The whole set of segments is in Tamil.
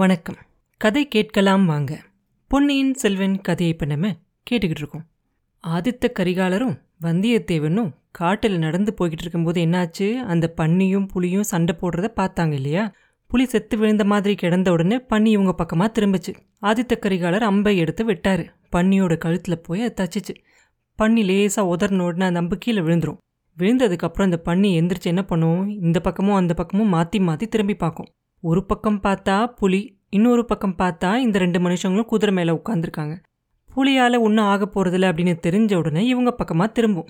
வணக்கம். கதை கேட்கலாம் வாங்க. பொன்னியின் செல்வன் கதையை இப்போ நம்ம கேட்டுக்கிட்டு இருக்கோம். ஆதித்த கரிகாலரும் வந்தியத்தேவனும் காட்டில் நடந்து போய்கிட்டு இருக்கும்போது என்னாச்சு? அந்த பன்னியும் புலியும் சண்டை போடுறத பார்த்தாங்க இல்லையா? புலி செத்து விழுந்த மாதிரி கிடந்த உடனே பன்னி இவங்க பக்கமாக திரும்பிச்சு. ஆதித்த கரிகாலர் அம்பை எடுத்து விட்டார். பன்னியோட கழுத்தில் போய் அது தச்சிச்சு. பன்னி லேசாக உதறின உடனே அந்த அம்பு கீழே விழுந்துரும். விழுந்ததுக்கப்புறம் அந்த பன்னி எந்திரிச்சு என்ன பண்ணும்? இந்த பக்கமும் அந்த பக்கமும் மாற்றி மாற்றி திரும்பி பார்க்கும். ஒரு பக்கம் பார்த்தா புலி இன்னொரு பக்கம் பார்த்தா இந்த ரெண்டு மனுஷங்களும் குதிரை மேலே உட்காந்துருக்காங்க புலியால் ஒன்றும் ஆக போகிறதில்ல அப்படின்னு தெரிஞ்ச உடனே இவங்க பக்கமாக திரும்பும்.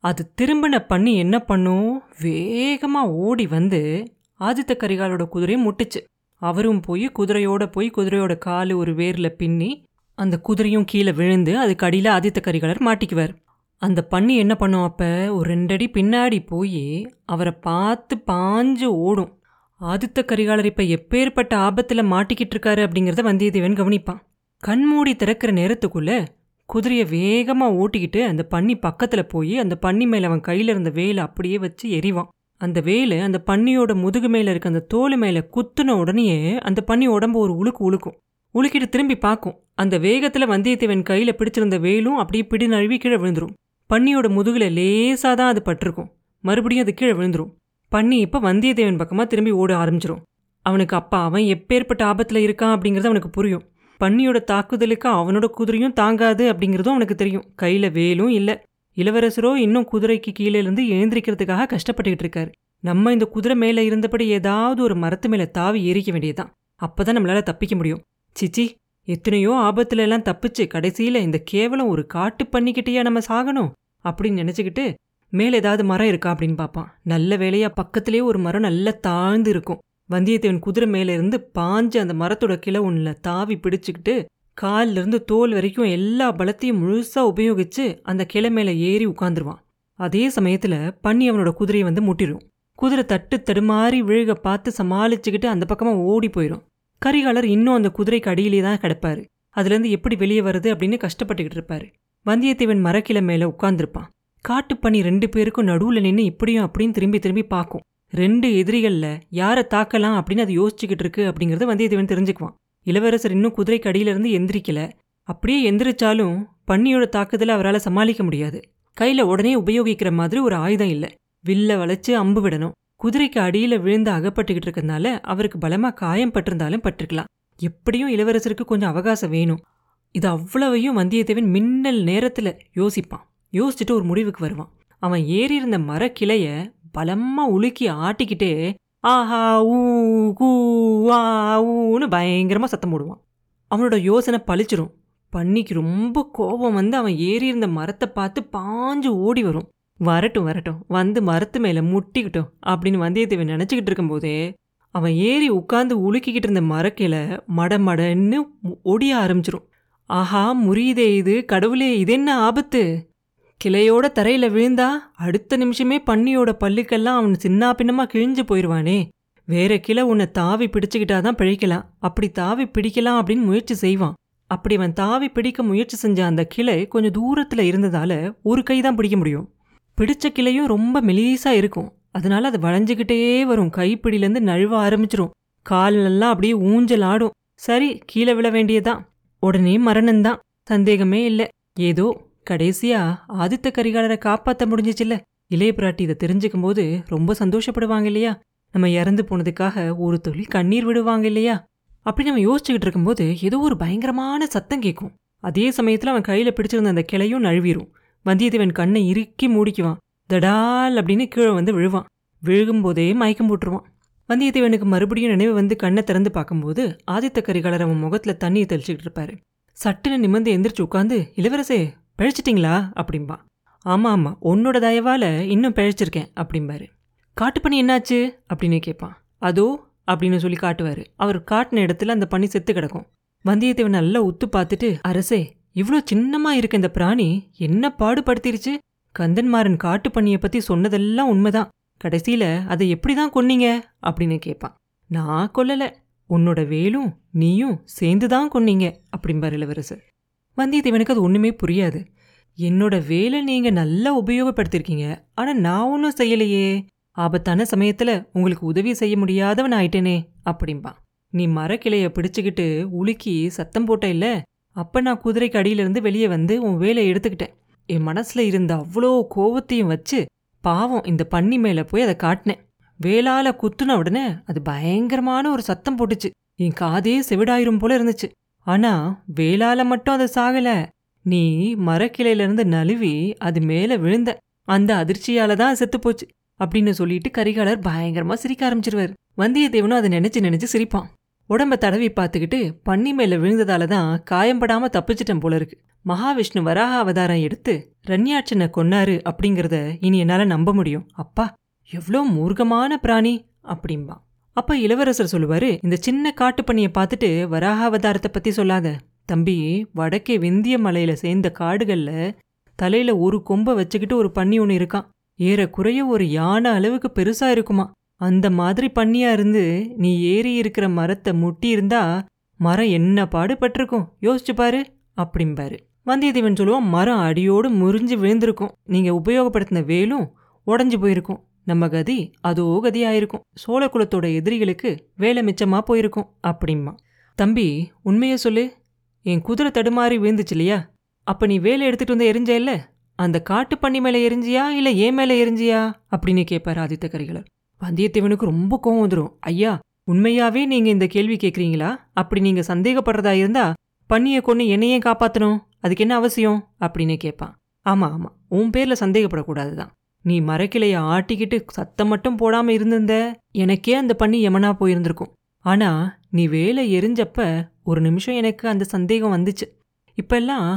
அது திரும்பின பண்ணி என்ன பண்ணும்? வேகமாக ஓடி வந்து ஆதித்த கரிகாலோட குதிரையை முட்டுச்சு. அவரும் போய் குதிரையோட போய் குதிரையோட காலு ஒரு வேரில் பின்னி அந்த குதிரையும் கீழே விழுந்து அதுக்கு அடியில் ஆதித்த கரிகாலர் மாட்டிக்குவார். அந்த பண்ணி என்ன பண்ணும் அப்போ? ஒரு ரெண்டடி பின்னாடி போய் அவரை பார்த்து பாஞ்சு ஓடும். ஆதித்த கரிகாலர் இப்ப எப்பேற்பட்ட ஆபத்துல மாட்டிக்கிட்டு இருக்காரு அப்படிங்கறத வந்தியத்தேவன் கவனிப்பான். கண்மூடி திறக்கிற நேரத்துக்குள்ள குதிரையை வேகமா ஓட்டிக்கிட்டு அந்த பன்னி பக்கத்துல போய் அந்த பன்னி மேல அவன் கையில இருந்த வேலை அப்படியே வச்சு எரிவான் அந்த வேலை அந்த பன்னியோட முதுகு மேல இருக்க அந்த தோல் மேல குத்துன உடனேயே அந்த பன்னி உடம்பு ஒரு உழுக்கு உழுக்கும். உழுக்கிட்டு திரும்பி பார்க்கும். அந்த வேகத்துல வந்தியத்தேவன் கையில பிடிச்சிருந்த வேலும் அப்படியே பிடி நழுவி கீழே விழுந்துரும். பன்னியோட முதுகுல லேசாதான் தான் அது பட்டிருக்கும். மறுபடியும் அது கீழே விழுந்துரும். பண்ணி இப்போ வந்தியத்தேவன் பக்கமாக திரும்பி ஓட ஆரம்பிச்சிரும். அவனுக்கு அப்பா அவன் எப்பேற்பட்ட ஆபத்தில் இருக்கான் அப்படிங்கிறது அவனுக்கு புரியும். பன்னியோட தாக்குதலுக்கு அவனோட குதிரையும் தாங்காது அப்படிங்கிறதும் அவனுக்கு தெரியும். கையில் வேலும் இல்லை. இளவரசரோ இன்னும் குதிரைக்கு கீழேருந்து எழுந்திரிக்கிறதுக்காக கஷ்டப்பட்டுக்கிட்டு இருக்காரு. நம்ம இந்த குதிரை மேலே இருந்தபடி ஏதாவது ஒரு மரத்து மேலே தாவி எரிக்க வேண்டியதுதான். அப்பதான் நம்மளால தப்பிக்க முடியும். சிச்சி எத்தனையோ ஆபத்துல எல்லாம் தப்பிச்சு கடைசியில் இந்த கேவலம் ஒரு காட்டு பண்ணிக்கிட்டேயா நம்ம சாகணும்? அப்படின்னு நினைச்சுக்கிட்டு மேலே ஏதாவது மரம் இருக்கா அப்படின்னு பார்ப்பான். நல்ல வேலையாக பக்கத்திலே ஒரு மரம் நல்லா தாழ்ந்து இருக்கும். வந்தியத்தேவன் குதிரை மேலேருந்து பாஞ்சு அந்த மரத்தோட கிளை ஒன்றுல தாவி பிடிச்சிக்கிட்டு காலிலிருந்து தோல் வரைக்கும் எல்லா பலத்தையும் முழுசாக உபயோகித்து அந்த கிளை மேலே ஏறி உட்காந்துருவான் அதே சமயத்தில் பண்ணி அவனோட குதிரையை வந்து முட்டிடும். குதிரை தட்டு தடுமாறி விழுக பார்த்து சமாளிச்சுக்கிட்டு அந்த பக்கமாக ஓடி போயிடும். கரிகாலர் இன்னும் அந்த குதிரைக்கு அடியிலே தான் கிடப்பாரு. அதுலேருந்து எப்படி வெளியே வருது அப்படின்னு கஷ்டப்பட்டுக்கிட்டு இருப்பாரு. வந்தியத்தேவன் மரக்கிளை மேலே உட்காந்துருப்பான் காட்டுப்பனி ரெண்டு பேருக்கும் நடுவுல நின்று இப்படியும் அப்படின்னு திரும்பி திரும்பி பார்க்கும் ரெண்டு எதிரிகள்ல யாரை தாக்கலாம் அப்படின்னு அது யோசிச்சுக்கிட்டு இருக்கு அப்படிங்கறத வந்தியத்தேவன் தெரிஞ்சுக்குவான். இளவரசர் இன்னும் குதிரைக்கு அடியில இருந்து எந்திரிக்கல. அப்படியே எந்திரிச்சாலும் பன்னியோட தாக்குதலை அவரால் சமாளிக்க முடியாது. கையில உடனே உபயோகிக்கிற மாதிரி ஒரு ஆயுதம் இல்லை. வில்ல வளைச்சு அம்பு விடணும். குதிரைக்கு அடியில விழுந்து அகப்பட்டுக்கிட்டு இருக்கறதுனால அவருக்கு பலமா காயம் பட்டிருந்தாலும் பட்டிருக்கலாம். எப்படியும் இளவரசருக்கு கொஞ்சம் அவகாசம் வேணும். இது அவ்வளவையும் வந்தியத்தேவன் மின்னல் நேரத்துல யோசிப்பான். யோசிச்சுட்டு ஒரு முடிவுக்கு வருவான். அவன் ஏறி இருந்த மரக்கிளைய பலமா உலுக்கி ஆட்டிக்கிட்டே ஆஹா ஊ கூ ஆ ஊன்னு பயங்கரமா சத்தம் போடுவான். அவனோட யோசனை பழிச்சிரும். பன்னிக்கு ரொம்ப கோபம் வந்து அவன் ஏறி இருந்த மரத்தை பார்த்து பாஞ்சு ஓடி வரும். வரட்டும் வரட்டும் வந்து மரத்து மேல முட்டிக்கிட்டோம் அப்படின்னு வந்தியத்தேவன் நினைச்சுக்கிட்டு இருக்கும்போதே அவன் ஏறி உட்கார்ந்து உலுக்கிக்கிட்டு இருந்த மரக்கில மடமடன்னு ஒடிய ஆரம்பிச்சிரும். ஆஹா முறியுதே இது கடவுளே இது என்ன ஆபத்து? கிளையோட தரையில விழுந்தா அடுத்த நிமிஷமே பன்னியோட பல்லுக்கெல்லாம் அவன் சின்ன பின்னமா கிழிஞ்சு போயிடுவானே வேற கிளை உன்னை தாவி பிடிச்சுக்கிட்டாதான் பிழைக்கலாம். அப்படி தாவி பிடிக்கலாம் அப்படின்னு முயற்சி செய்வான். அப்படி அவன் தாவி பிடிக்க முயற்சி செஞ்ச அந்த கிளை கொஞ்சம் தூரத்துல இருந்ததால ஒரு கை தான் பிடிக்க முடியும். பிடிச்ச கிளையும் ரொம்ப மெலீசா இருக்கும். அதனால அது வளைஞ்சுக்கிட்டே வரும். கைப்பிடியிலேருந்து நழுவ ஆரம்பிச்சிரும். காலெல்லாம் அப்படியே ஊஞ்சல் ஆடும். சரி கீழே விழ வேண்டியதான் உடனே மரணம்தான். சந்தேகமே இல்லை. ஏதோ கடைசியா ஆதித்த கரிகாலரை காப்பாத்த முடிஞ்சிச்சுல்ல? இளைய பிராட்டி இதை தெரிஞ்சுக்கும் போது ரொம்ப சந்தோஷப்படுவாங்க இல்லையா? நம்ம இறந்து போனதுக்காக ஒரு துளி கண்ணீர் விடுவாங்க இல்லையா? அப்படி நம்ம யோசிச்சுக்கிட்டு இருக்கும்போது ஏதோ ஒரு பயங்கரமான சத்தம் கேட்கும் அதே சமயத்துல அவன் கையில பிடிச்சிருந்த அந்த கிளையும் நழுவிரும். வந்தியத்தேவன் கண்ணை இறுக்கி மூடிக்குவான். தடால் அப்படின்னு கீழே வந்து விழுவான். விழுகும்போதே மயக்கம் போட்டுருவான். வந்தியத்தேவனுக்கு மறுபடியும் நினைவு வந்து கண்ணை திறந்து பார்க்கும்போது ஆதித்த கரிகாலர் அவன் முகத்துல தண்ணியை தெளிச்சுக்கிட்டு இருப்பாரு. சட்டுன்னு நிமிர்ந்து எந்திரிச்சு உட்காந்து இளவரசே பிழைச்சிட்டிங்களா? அப்படிம்பா. ஆமா ஆமா. உன்னோட தயவால இன்னும் பிழைச்சிருக்கேன் அப்படிம்பாரு. காட்டுப்பண்ணி என்னாச்சு? அப்படின்னு கேட்பான் அதோ அப்படின்னு சொல்லி காட்டுவாரு. அவர் காட்டின இடத்துல அந்த பண்ணி செத்து கிடக்கும். வந்தியத்தேவன் நல்லா உத்து பார்த்துட்டு அரசே இவ்வளோ சின்னமா இருக்க இந்த பிராணி என்ன பாடுபடுத்திருச்சு? கந்தன்மாரன் காட்டு பண்ணியை பத்தி சொன்னதெல்லாம் உண்மைதான். கடைசியில அதை எப்படி தான் கொன்னீங்க? அப்படின்னு கேட்பான் நான் கொல்லல. உன்னோட வேலும் நீயும் சேர்ந்து தான் கொன்னீங்க அப்படிம்பார் இளவரசர். வந்தியத்தேவனுக்கு அது ஒண்ணுமே புரியாது. என்னோட வேலை நீங்க நல்லா உபயோகப்படுத்திருக்கீங்க ஆனா நான் ஒன்றும் செய்யலையே. ஆபத்தான சமயத்துல உங்களுக்கு உதவி செய்ய முடியாதவன் ஆயிட்டேனே அப்படிம்பான் நீ மரக்கிளைய பிடிச்சுக்கிட்டு உலுக்கி சத்தம் போட்ட இல்ல அப்ப நான் குதிரைக்கு அடியிலிருந்து வெளியே வந்து உன் வேலையை எடுத்துக்கிட்டேன். என் மனசுல இருந்த அவ்வளோ கோவத்தையும் வச்சு பாவம் இந்த பன்னி மேல போய் அதை காட்டினேன். வேலால குத்துன உடனே அது பயங்கரமான ஒரு சத்தம் போட்டுச்சு. என் காதே செவிடாயிரும் போல இருந்துச்சு. ஆனா வேலால மட்டும் அது சாகல. நீ மரக்கிளையிலிருந்து நழுவி அது மேல விழுந்த அந்த அதிர்ச்சியால தான் செத்து போச்சு அப்படின்னு சொல்லிட்டு கரிகாலர் பயங்கரமா சிரிக்க ஆரம்பிச்சிருவாரு. வந்தியத்தேவனும் அதை நினைச்சு நினைச்சு சிரிப்பான். உடம்ப தடவி பார்த்துக்கிட்டு பன்னி மேல விழுந்ததால தான் காயம்படாம தப்பிச்சிட்டேன் போல இருக்கு. மகாவிஷ்ணு வராக அவதாரம் எடுத்து ரன்யாட்சனை கொன்னாரு அப்படிங்கறத இனி என்னால நம்ப முடியும். அப்பா எவ்வளோ மூர்க்கமான பிராணி அப்படிம்பா. அப்ப இளவரசர் சொல்லுவாரு இந்த சின்ன காட்டுப்பண்ணியை பார்த்துட்டு வராகாவதாரத்தை பத்தி சொல்லாத. தம்பி வடக்கே வெந்திய மலையில சேர்ந்த காடுகள்ல தலையில ஒரு கொம்பை வச்சுக்கிட்டு ஒரு பன்னி ஒன்று இருக்கான் ஏறக்குறைய ஒரு யானை அளவுக்கு பெருசா இருக்குமா? அந்த மாதிரி பண்ணியா இருந்து நீ ஏறி இருக்கிற மரத்தை முட்டி இருந்தா மரம் என்ன பாடுபட்டிருக்கும்? யோசிச்சு பாரு அப்படிம்பாரு. வந்தியத்தேவன் சொல்லுவான் மரம் அடியோடு முறிஞ்சு விழுந்திருக்கும். நீங்க உபயோகப்படுத்தின வேலும் உடஞ்சு போயிருக்கும். நம்ம கதி அதோ கதியாயிருக்கும். சோழகுலத்தோட எதிரிகளுக்கு வேலை மிச்சமா போயிருக்கும் அப்படிம்மா. தம்பி உண்மையை சொல்லு. என் குதிரை தடுமாறி விழுந்துச்சு இல்லையா? அப்ப நீ வேலை எடுத்துட்டு வந்து எரிஞ்ச இல்ல அந்த காட்டு பண்ணி மேல எரிஞ்சியா இல்ல ஏன் மேல எரிஞ்சியா? அப்படின்னு கேட்பாரு ஆதித்த கரிகாலர். வந்தியத்தேவனுக்கு ரொம்ப கோவம் வந்துடும் ஐயா உண்மையாவே நீங்க இந்த கேள்வி கேட்குறீங்களா அப்படி நீங்க சந்தேகப்படுறதா இருந்தா பண்ணியை கொன்னு என்னையே காப்பாத்தணும். அதுக்கு என்ன அவசியம்? அப்படின்னு கேட்பான் ஆமா ஆமா. உன் பேர்ல சந்தேகப்படக்கூடாதுதான். நீ மரக்கிளைய ஆட்டிக்கிட்டு சத்தம் மட்டும் போடாம இருந்திருந்த? எனக்கே அந்த பண்ணி யமனா போயிருந்திருக்கும். ஆனா நீ வேலை எரிஞ்சப்ப ஒரு நிமிஷம் எனக்கு அந்த சந்தேகம் வந்துச்சு. இப்பெல்லாம்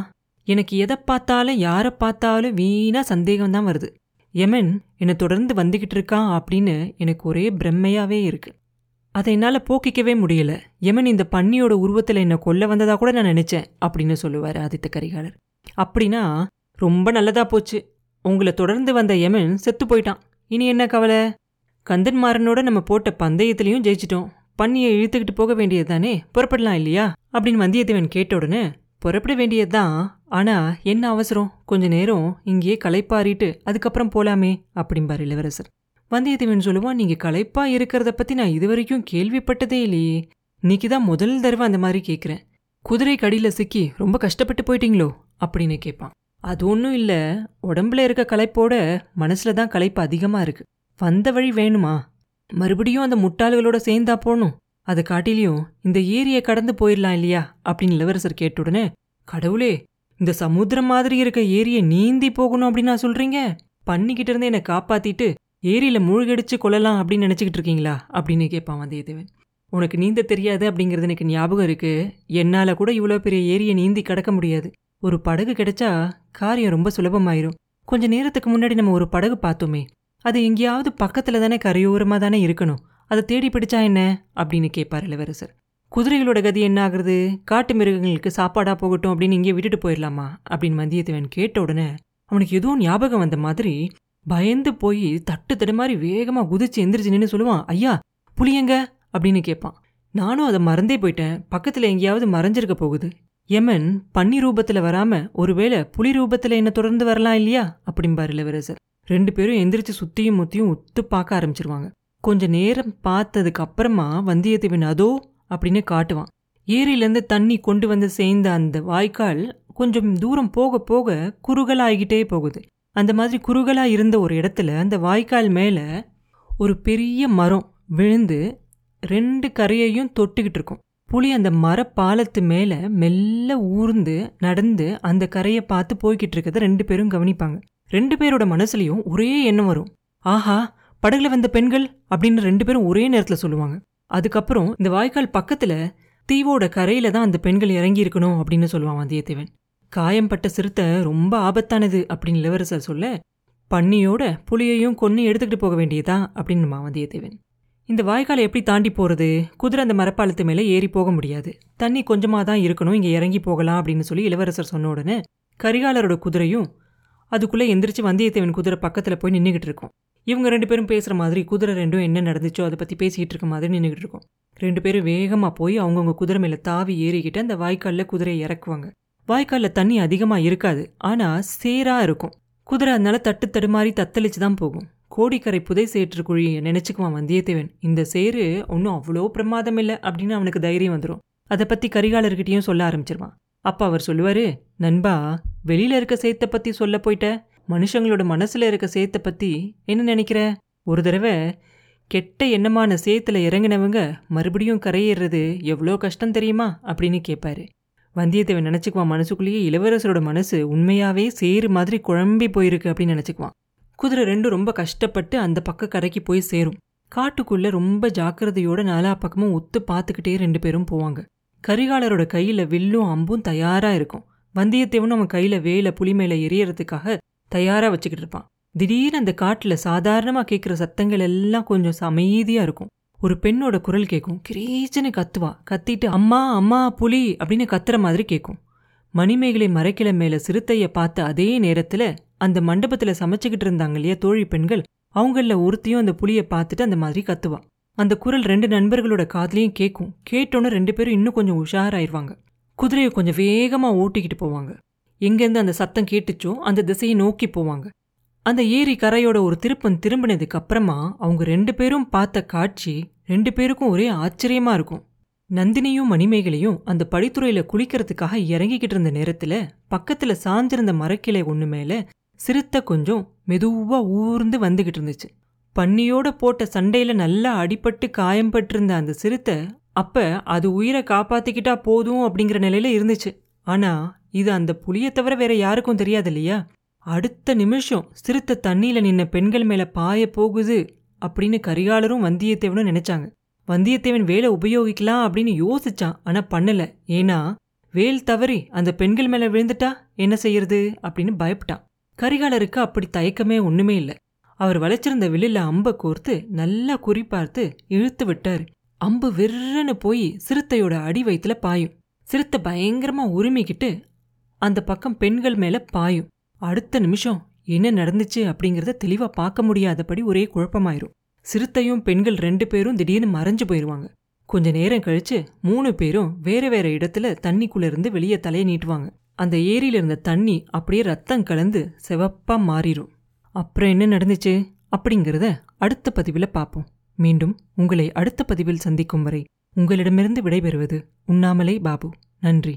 எனக்கு எதை பார்த்தாலும் யாரை பார்த்தாலும் வீணா சந்தேகம் தான் வருது. யமன் என்னை தொடர்ந்து வந்துகிட்டு இருக்கான் அப்படின்னு எனக்கு ஒரே பிரம்மையாவே இருக்கு. அதை என்னால் போக்கிக்கவே முடியல. யமன் இந்த பன்னியோட உருவத்தில் என்னை கொல்ல வந்ததா கூட நான் நினைச்சேன் அப்படின்னு சொல்லுவார் ஆதித்த கரிகாலர். அப்படின்னா ரொம்ப நல்லதா போச்சு. உங்களை தொடர்ந்து வந்த யமன் செத்து போயிட்டான். இனி என்ன கவலை? கந்தன்மாறனோட நம்ம போட்ட பந்தயத்திலையும் ஜெயிச்சிட்டோம். பன்னியை இழுத்துக்கிட்டு போக வேண்டியது தானே புறப்படலாம் இல்லையா? அப்படின்னு வந்தியத்தேவன் கேட்ட உடனே புறப்பட வேண்டியதுதான் ஆனா என்ன அவசரம்? கொஞ்ச நேரம் இங்கேயே களைப்பாறிட்டு அதுக்கப்புறம் போலாமே அப்படிம்பார் இளவரசர். வந்தியத்தேவன் சொல்லுவான் நீங்க களைப்பா இருக்கிறத பத்தி நான் இதுவரைக்கும் கேள்விப்பட்டதே இல்லையே. இன்னைக்கு தான் முதல் தடவை அந்த மாதிரி கேட்குறேன் குதிரை கடியில் சிக்கி ரொம்ப கஷ்டப்பட்டு போயிட்டீங்களோ? அப்படின்னு கேட்பான் அது ஒன்றும் இல்லை. உடம்புல இருக்க களைப்போட மனசுல தான் களைப்பு அதிகமா இருக்கு. வந்த வழி வேணுமா? மறுபடியும் அந்த முட்டாள்களோட சேர்ந்தா போகணும் அதை காட்டிலையும் இந்த ஏரியை கடந்து போயிடலாம் இல்லையா? அப்படின்னு இளவரசர் கேட்ட உடனே கடவுளே இந்த சமுத்திரம் மாதிரி இருக்க ஏரியை நீந்தி போகணும் அப்படின்னு நான் சொல்றீங்க? பண்ணிக்கிட்டு இருந்து என்னை காப்பாற்றிட்டு ஏரியில மூழ்கடிச்சு கொள்ளலாம் அப்படின்னு நினச்சிக்கிட்டு இருக்கீங்களா? அப்படின்னு கேட்பான் வந்தியத்தேவன். உனக்கு நீந்த தெரியாது அப்படிங்கிறது எனக்கு ஞாபகம் இருக்கு. என்னால் கூட இவ்வளோ பெரிய ஏரியை நீந்தி கடக்க முடியாது. ஒரு படகு கிடைச்சா காரியம் ரொம்ப சுலபமாயிரும். கொஞ்ச நேரத்துக்கு முன்னாடி நம்ம ஒரு படகு பார்த்தோமே. அது எங்கேயாவது பக்கத்துல தானே கரையோரமா தானே இருக்கணும். அதை தேடி பிடிச்சா என்ன? அப்படின்னு கேட்பார் இளவரசர். குதிரைகளோட கதி என்ன ஆகுறது? காட்டு மிருகங்களுக்கு சாப்பாடா போகட்டும் அப்படின்னு இங்கே விட்டுட்டு போயிடலாமா? அப்படின்னு வந்தியத்தேவன் கேட்ட உடனே அவனுக்கு எதுவும் ஞாபகம் வந்த மாதிரி பயந்து போய் தட்டு தடு மாதிரி வேகமா குதிச்சு எந்திரிச்சு நின்று சொல்லுவான் ஐயா புளியங்க அப்படின்னு கேட்பான். நானும் அதை மறந்தே போயிட்டேன். பக்கத்துல எங்கேயாவது மறைஞ்சிருக்க போகுது. யமன் பன்னி ரூபத்துல வராம ஒருவேளை புலி ரூபத்துல என்ன தொடர்ந்து வரலாம் இல்லையா? அப்படிம்பார் இளவரசர். ரெண்டு பேரும் எந்திரிச்சு சுத்தியும் முத்தியும் உத்து பார்க்க ஆரம்பிச்சிருவாங்க. கொஞ்ச நேரம் பார்த்ததுக்கு அப்புறமா வந்தியத்தேவன் அதோ அப்படின்னு காட்டுவான். ஏரியிலேருந்து தண்ணி கொண்டு வந்து சேர்ந்த அந்த வாய்க்கால் கொஞ்சம் தூரம் போக போக குறுகலாகிட்டே போகுது. அந்த மாதிரி குறுகலா இருந்த ஒரு இடத்துல அந்த வாய்க்கால் மேல ஒரு பெரிய மரம் விழுந்து ரெண்டு கரையையும் தொட்டுக்கிட்டு இருக்கும். புலி அந்த மரப்பாலத்து மேல மெல்ல ஊர்ந்து நடந்து அந்த கரையை பார்த்து போய்கிட்டு இருக்கிறத ரெண்டு பேரும் கவனிப்பாங்க. ரெண்டு பேரோட மனசுலையும் ஒரே எண்ணம் வரும். ஆஹா படகுல வந்த பெண்கள்? அப்படின்னு ரெண்டு பேரும் ஒரே நேரத்துல சொல்லுவாங்க. அதுக்கப்புறம் இந்த வாய்க்கால் பக்கத்துல தீவோட கரையில தான் அந்த பெண்கள் இறங்கி இருக்கணும் அப்படின்னு சொல்லுவான் வந்தியத்தேவன். காயம்பட்ட சிறுத்தை ரொம்ப ஆபத்தானது அப்படின்னு இளவரசர் சொல்ல பன்னியோட புலியையும் கொன்று எடுத்துக்கிட்டு போக வேண்டியதா? அப்படின்னு வந்தியத்தேவன். இந்த வாய்க்காலை எப்படி தாண்டி போகிறது குதிரை அந்த மரப்பாலத்து மேலே ஏறி போக முடியாது. தண்ணி கொஞ்சமாக தான் இருக்கணும் இங்கே இறங்கி போகலாம் அப்படின்னு சொல்லி இளவரசர் சொன்ன உடனே கரிகாலரோட குதிரையும் அதுக்குள்ளே எந்திரிச்சு வந்தியத்தேவன் குதிரை பக்கத்தில் போய் நின்றுக்கிட்டு இருக்கும். இவங்க ரெண்டு பேரும் பேசுகிற மாதிரி குதிரை ரெண்டும் என்ன நடந்துச்சோ அதை பற்றி பேசிக்கிட்டு இருக்க மாதிரி நின்றுக்கிட்டு இருக்கும். ரெண்டு பேரும் வேகமாக போய் அவங்கவுங்க குதிரை மேலே தாவி ஏறிக்கிட்டு அந்த வாய்க்காலில் குதிரையை இறக்குவாங்க. வாய்க்காலில் தண்ணி அதிகமாக இருக்காது ஆனால் சேராக இருக்கும். குதிரை அதனால தட்டு தடுமாறி தத்தளிச்சு தான் போகும். கோடிக்கரை புதை சேற்று குழியை நினைச்சுக்குவான் வந்தியத்தேவன். இந்த சேரு ஒன்றும் அவ்வளோ பிரமாதம் இல்லை அப்படின்னு அவனுக்கு தைரியம் வந்துடும் அதை பற்றி கரிகாலர்கிட்டையும் சொல்ல ஆரம்பிச்சிருவான். அப்போ அவர் சொல்லுவார் நண்பா வெளியில் இருக்க சேத்தை பற்றி சொல்ல போயிட்ட? மனுஷங்களோட மனசில் இருக்க சேத்தை பற்றி என்ன நினைக்கிற? ஒரு தடவை கெட்ட எண்ணமான சேத்துல இறங்கினவங்க மறுபடியும் கரையேறது எவ்வளோ கஷ்டம் தெரியுமா? அப்படின்னு கேட்பாரு வந்தியத்தேவன் நினச்சிக்குவான் மனசுக்குள்ளேயே இளவரசரோட மனசு உண்மையாகவே சேரு மாதிரி குழம்பி போயிருக்கு அப்படின்னு நினச்சிக்குவான். குதிரை ரெண்டும் ரொம்ப கஷ்டப்பட்டு அந்த பக்க கரைக்கு போய் சேரும். காட்டுக்குள்ள ரொம்ப ஜாக்கிரதையோட நாலா பக்கமும் ஒத்து பார்த்துக்கிட்டே ரெண்டு பேரும் போவாங்க. கரிகாலரோட கையில வில்லும் அம்பும் தயாரா இருக்கும். வந்தியத்தேவனும் அவன் கையில வேல புலி மேல எரியறதுக்காக தயாரா வச்சுக்கிட்டு இருப்பான். திடீர்னு அந்த காட்டுல சாதாரணமா கேட்குற சத்தங்கள் எல்லாம் கொஞ்சம் அமைதியாக இருக்கும். ஒரு பெண்ணோட குரல் கேட்கும் கிரீச்சுன்னு கத்துவா. கத்திட்டு அம்மா அம்மா புலி அப்படின்னு கத்துற மாதிரி கேட்கும் மணிமேகலை மறைக்கில மேல சிறுத்தைய பார்த்த அதே நேரத்துல அந்த மண்டபத்துல சமைச்சுக்கிட்டு இருந்தாங்க இல்லையா தோழி பெண்கள் அவங்கள ஒருத்தையும் அந்த புளியை பார்த்துட்டு அந்த மாதிரி கத்துவா. அந்த குரல் ரெண்டு நண்பர்களோட காதுலயும் கேட்கும் கேட்டோன்னு ரெண்டு பேரும் இன்னும் கொஞ்சம் உஷாராயிருவாங்க. குதிரையை கொஞ்சம் வேகமா ஓட்டிக்கிட்டு போவாங்க. எங்கேருந்து அந்த சத்தம் கேட்டுச்சோ அந்த திசையை நோக்கி போவாங்க. அந்த ஏரி கரையோட ஒரு திருப்பம் திரும்பினதுக்கு அப்புறமா அவங்க ரெண்டு பேரும் பார்த்த காட்சி ரெண்டு பேருக்கும் ஒரே ஆச்சரியமா இருக்கும். நந்தினியும் மணிமேகலையும் அந்த படித்துறையில குளிக்கிறதுக்காக இறங்கிக்கிட்டு இருந்த நேரத்துல பக்கத்துல சாஞ்சிருந்த மரக்கிளை ஒண்ணு மேல சிறுத்தை கொஞ்சம் மெதுவா ஊர்ந்து வந்துகிட்டு இருந்துச்சு. பன்னியோட போட்ட சண்டையில நல்லா அடிபட்டு காயம்பட்டிருந்த அந்த சிறுத்தை அப்ப அது உயிரை காப்பாத்திக்கிட்டா போதும் அப்படிங்கிற நிலையில இருந்துச்சு. ஆனா இது அந்த புளிய தவிர வேற யாருக்கும் தெரியாது இல்லையா? அடுத்த நிமிஷம் சிறுத்தை தண்ணியில நின்ன பெண்கள் மேல பாய போகுது அப்படின்னு கரிகாலரும் வந்தியத்தேவனும் நினைச்சாங்க. வந்தியத்தேவன் வேலை உபயோகிக்கலாம் அப்படின்னு யோசிச்சான் ஆனா பண்ணல. ஏன்னா வேல் தவறி அந்த பெண்கள் மேல விழுந்துட்டா என்ன செய்யறது அப்படின்னு பயப்பட்டான். கரிகாலருக்கு அப்படி தயக்கமே ஒண்ணுமே இல்லை. அவர் வளைச்சிருந்த வில்லில் அம்பை கோர்த்து நல்லா குறிப்பார்த்து இழுத்து விட்டாரு. அம்பு விர்றன்னு போய் சிறுத்தையோட அடி வயித்துல பாயும். சிறுத்தை பயங்கரமா உரிமிக்கிட்டு அந்த பக்கம் பெண்கள் மேல பாயும். அடுத்த நிமிஷம் என்ன நடந்துச்சு அப்படிங்கறத தெளிவா பார்க்க முடியாதபடி ஒரே குழப்பமாயிரும். சிறுத்தையும் பெண்கள் ரெண்டு பேரும் திடீர்னு மறைஞ்சு போயிருவாங்க. கொஞ்ச நேரம் கழிச்சு மூணு பேரும் வேற வேற இடத்துல தண்ணிக்குள்ள இருந்து வெளியே தலையை நீட்டுவாங்க. அந்த ஏரியில இருந்த தண்ணி அப்படியே ரத்தம் கலந்து செவப்பா மாறிடும் அப்புறம் என்ன நடந்துச்சு? அப்படிங்கிறத அடுத்த பதிவில் பார்ப்போம். மீண்டும் உங்களை அடுத்த பதிவில் சந்திக்கும் வரை உங்களிடமிருந்து விடைபெறுவது உண்ணாமலே பாபு. நன்றி.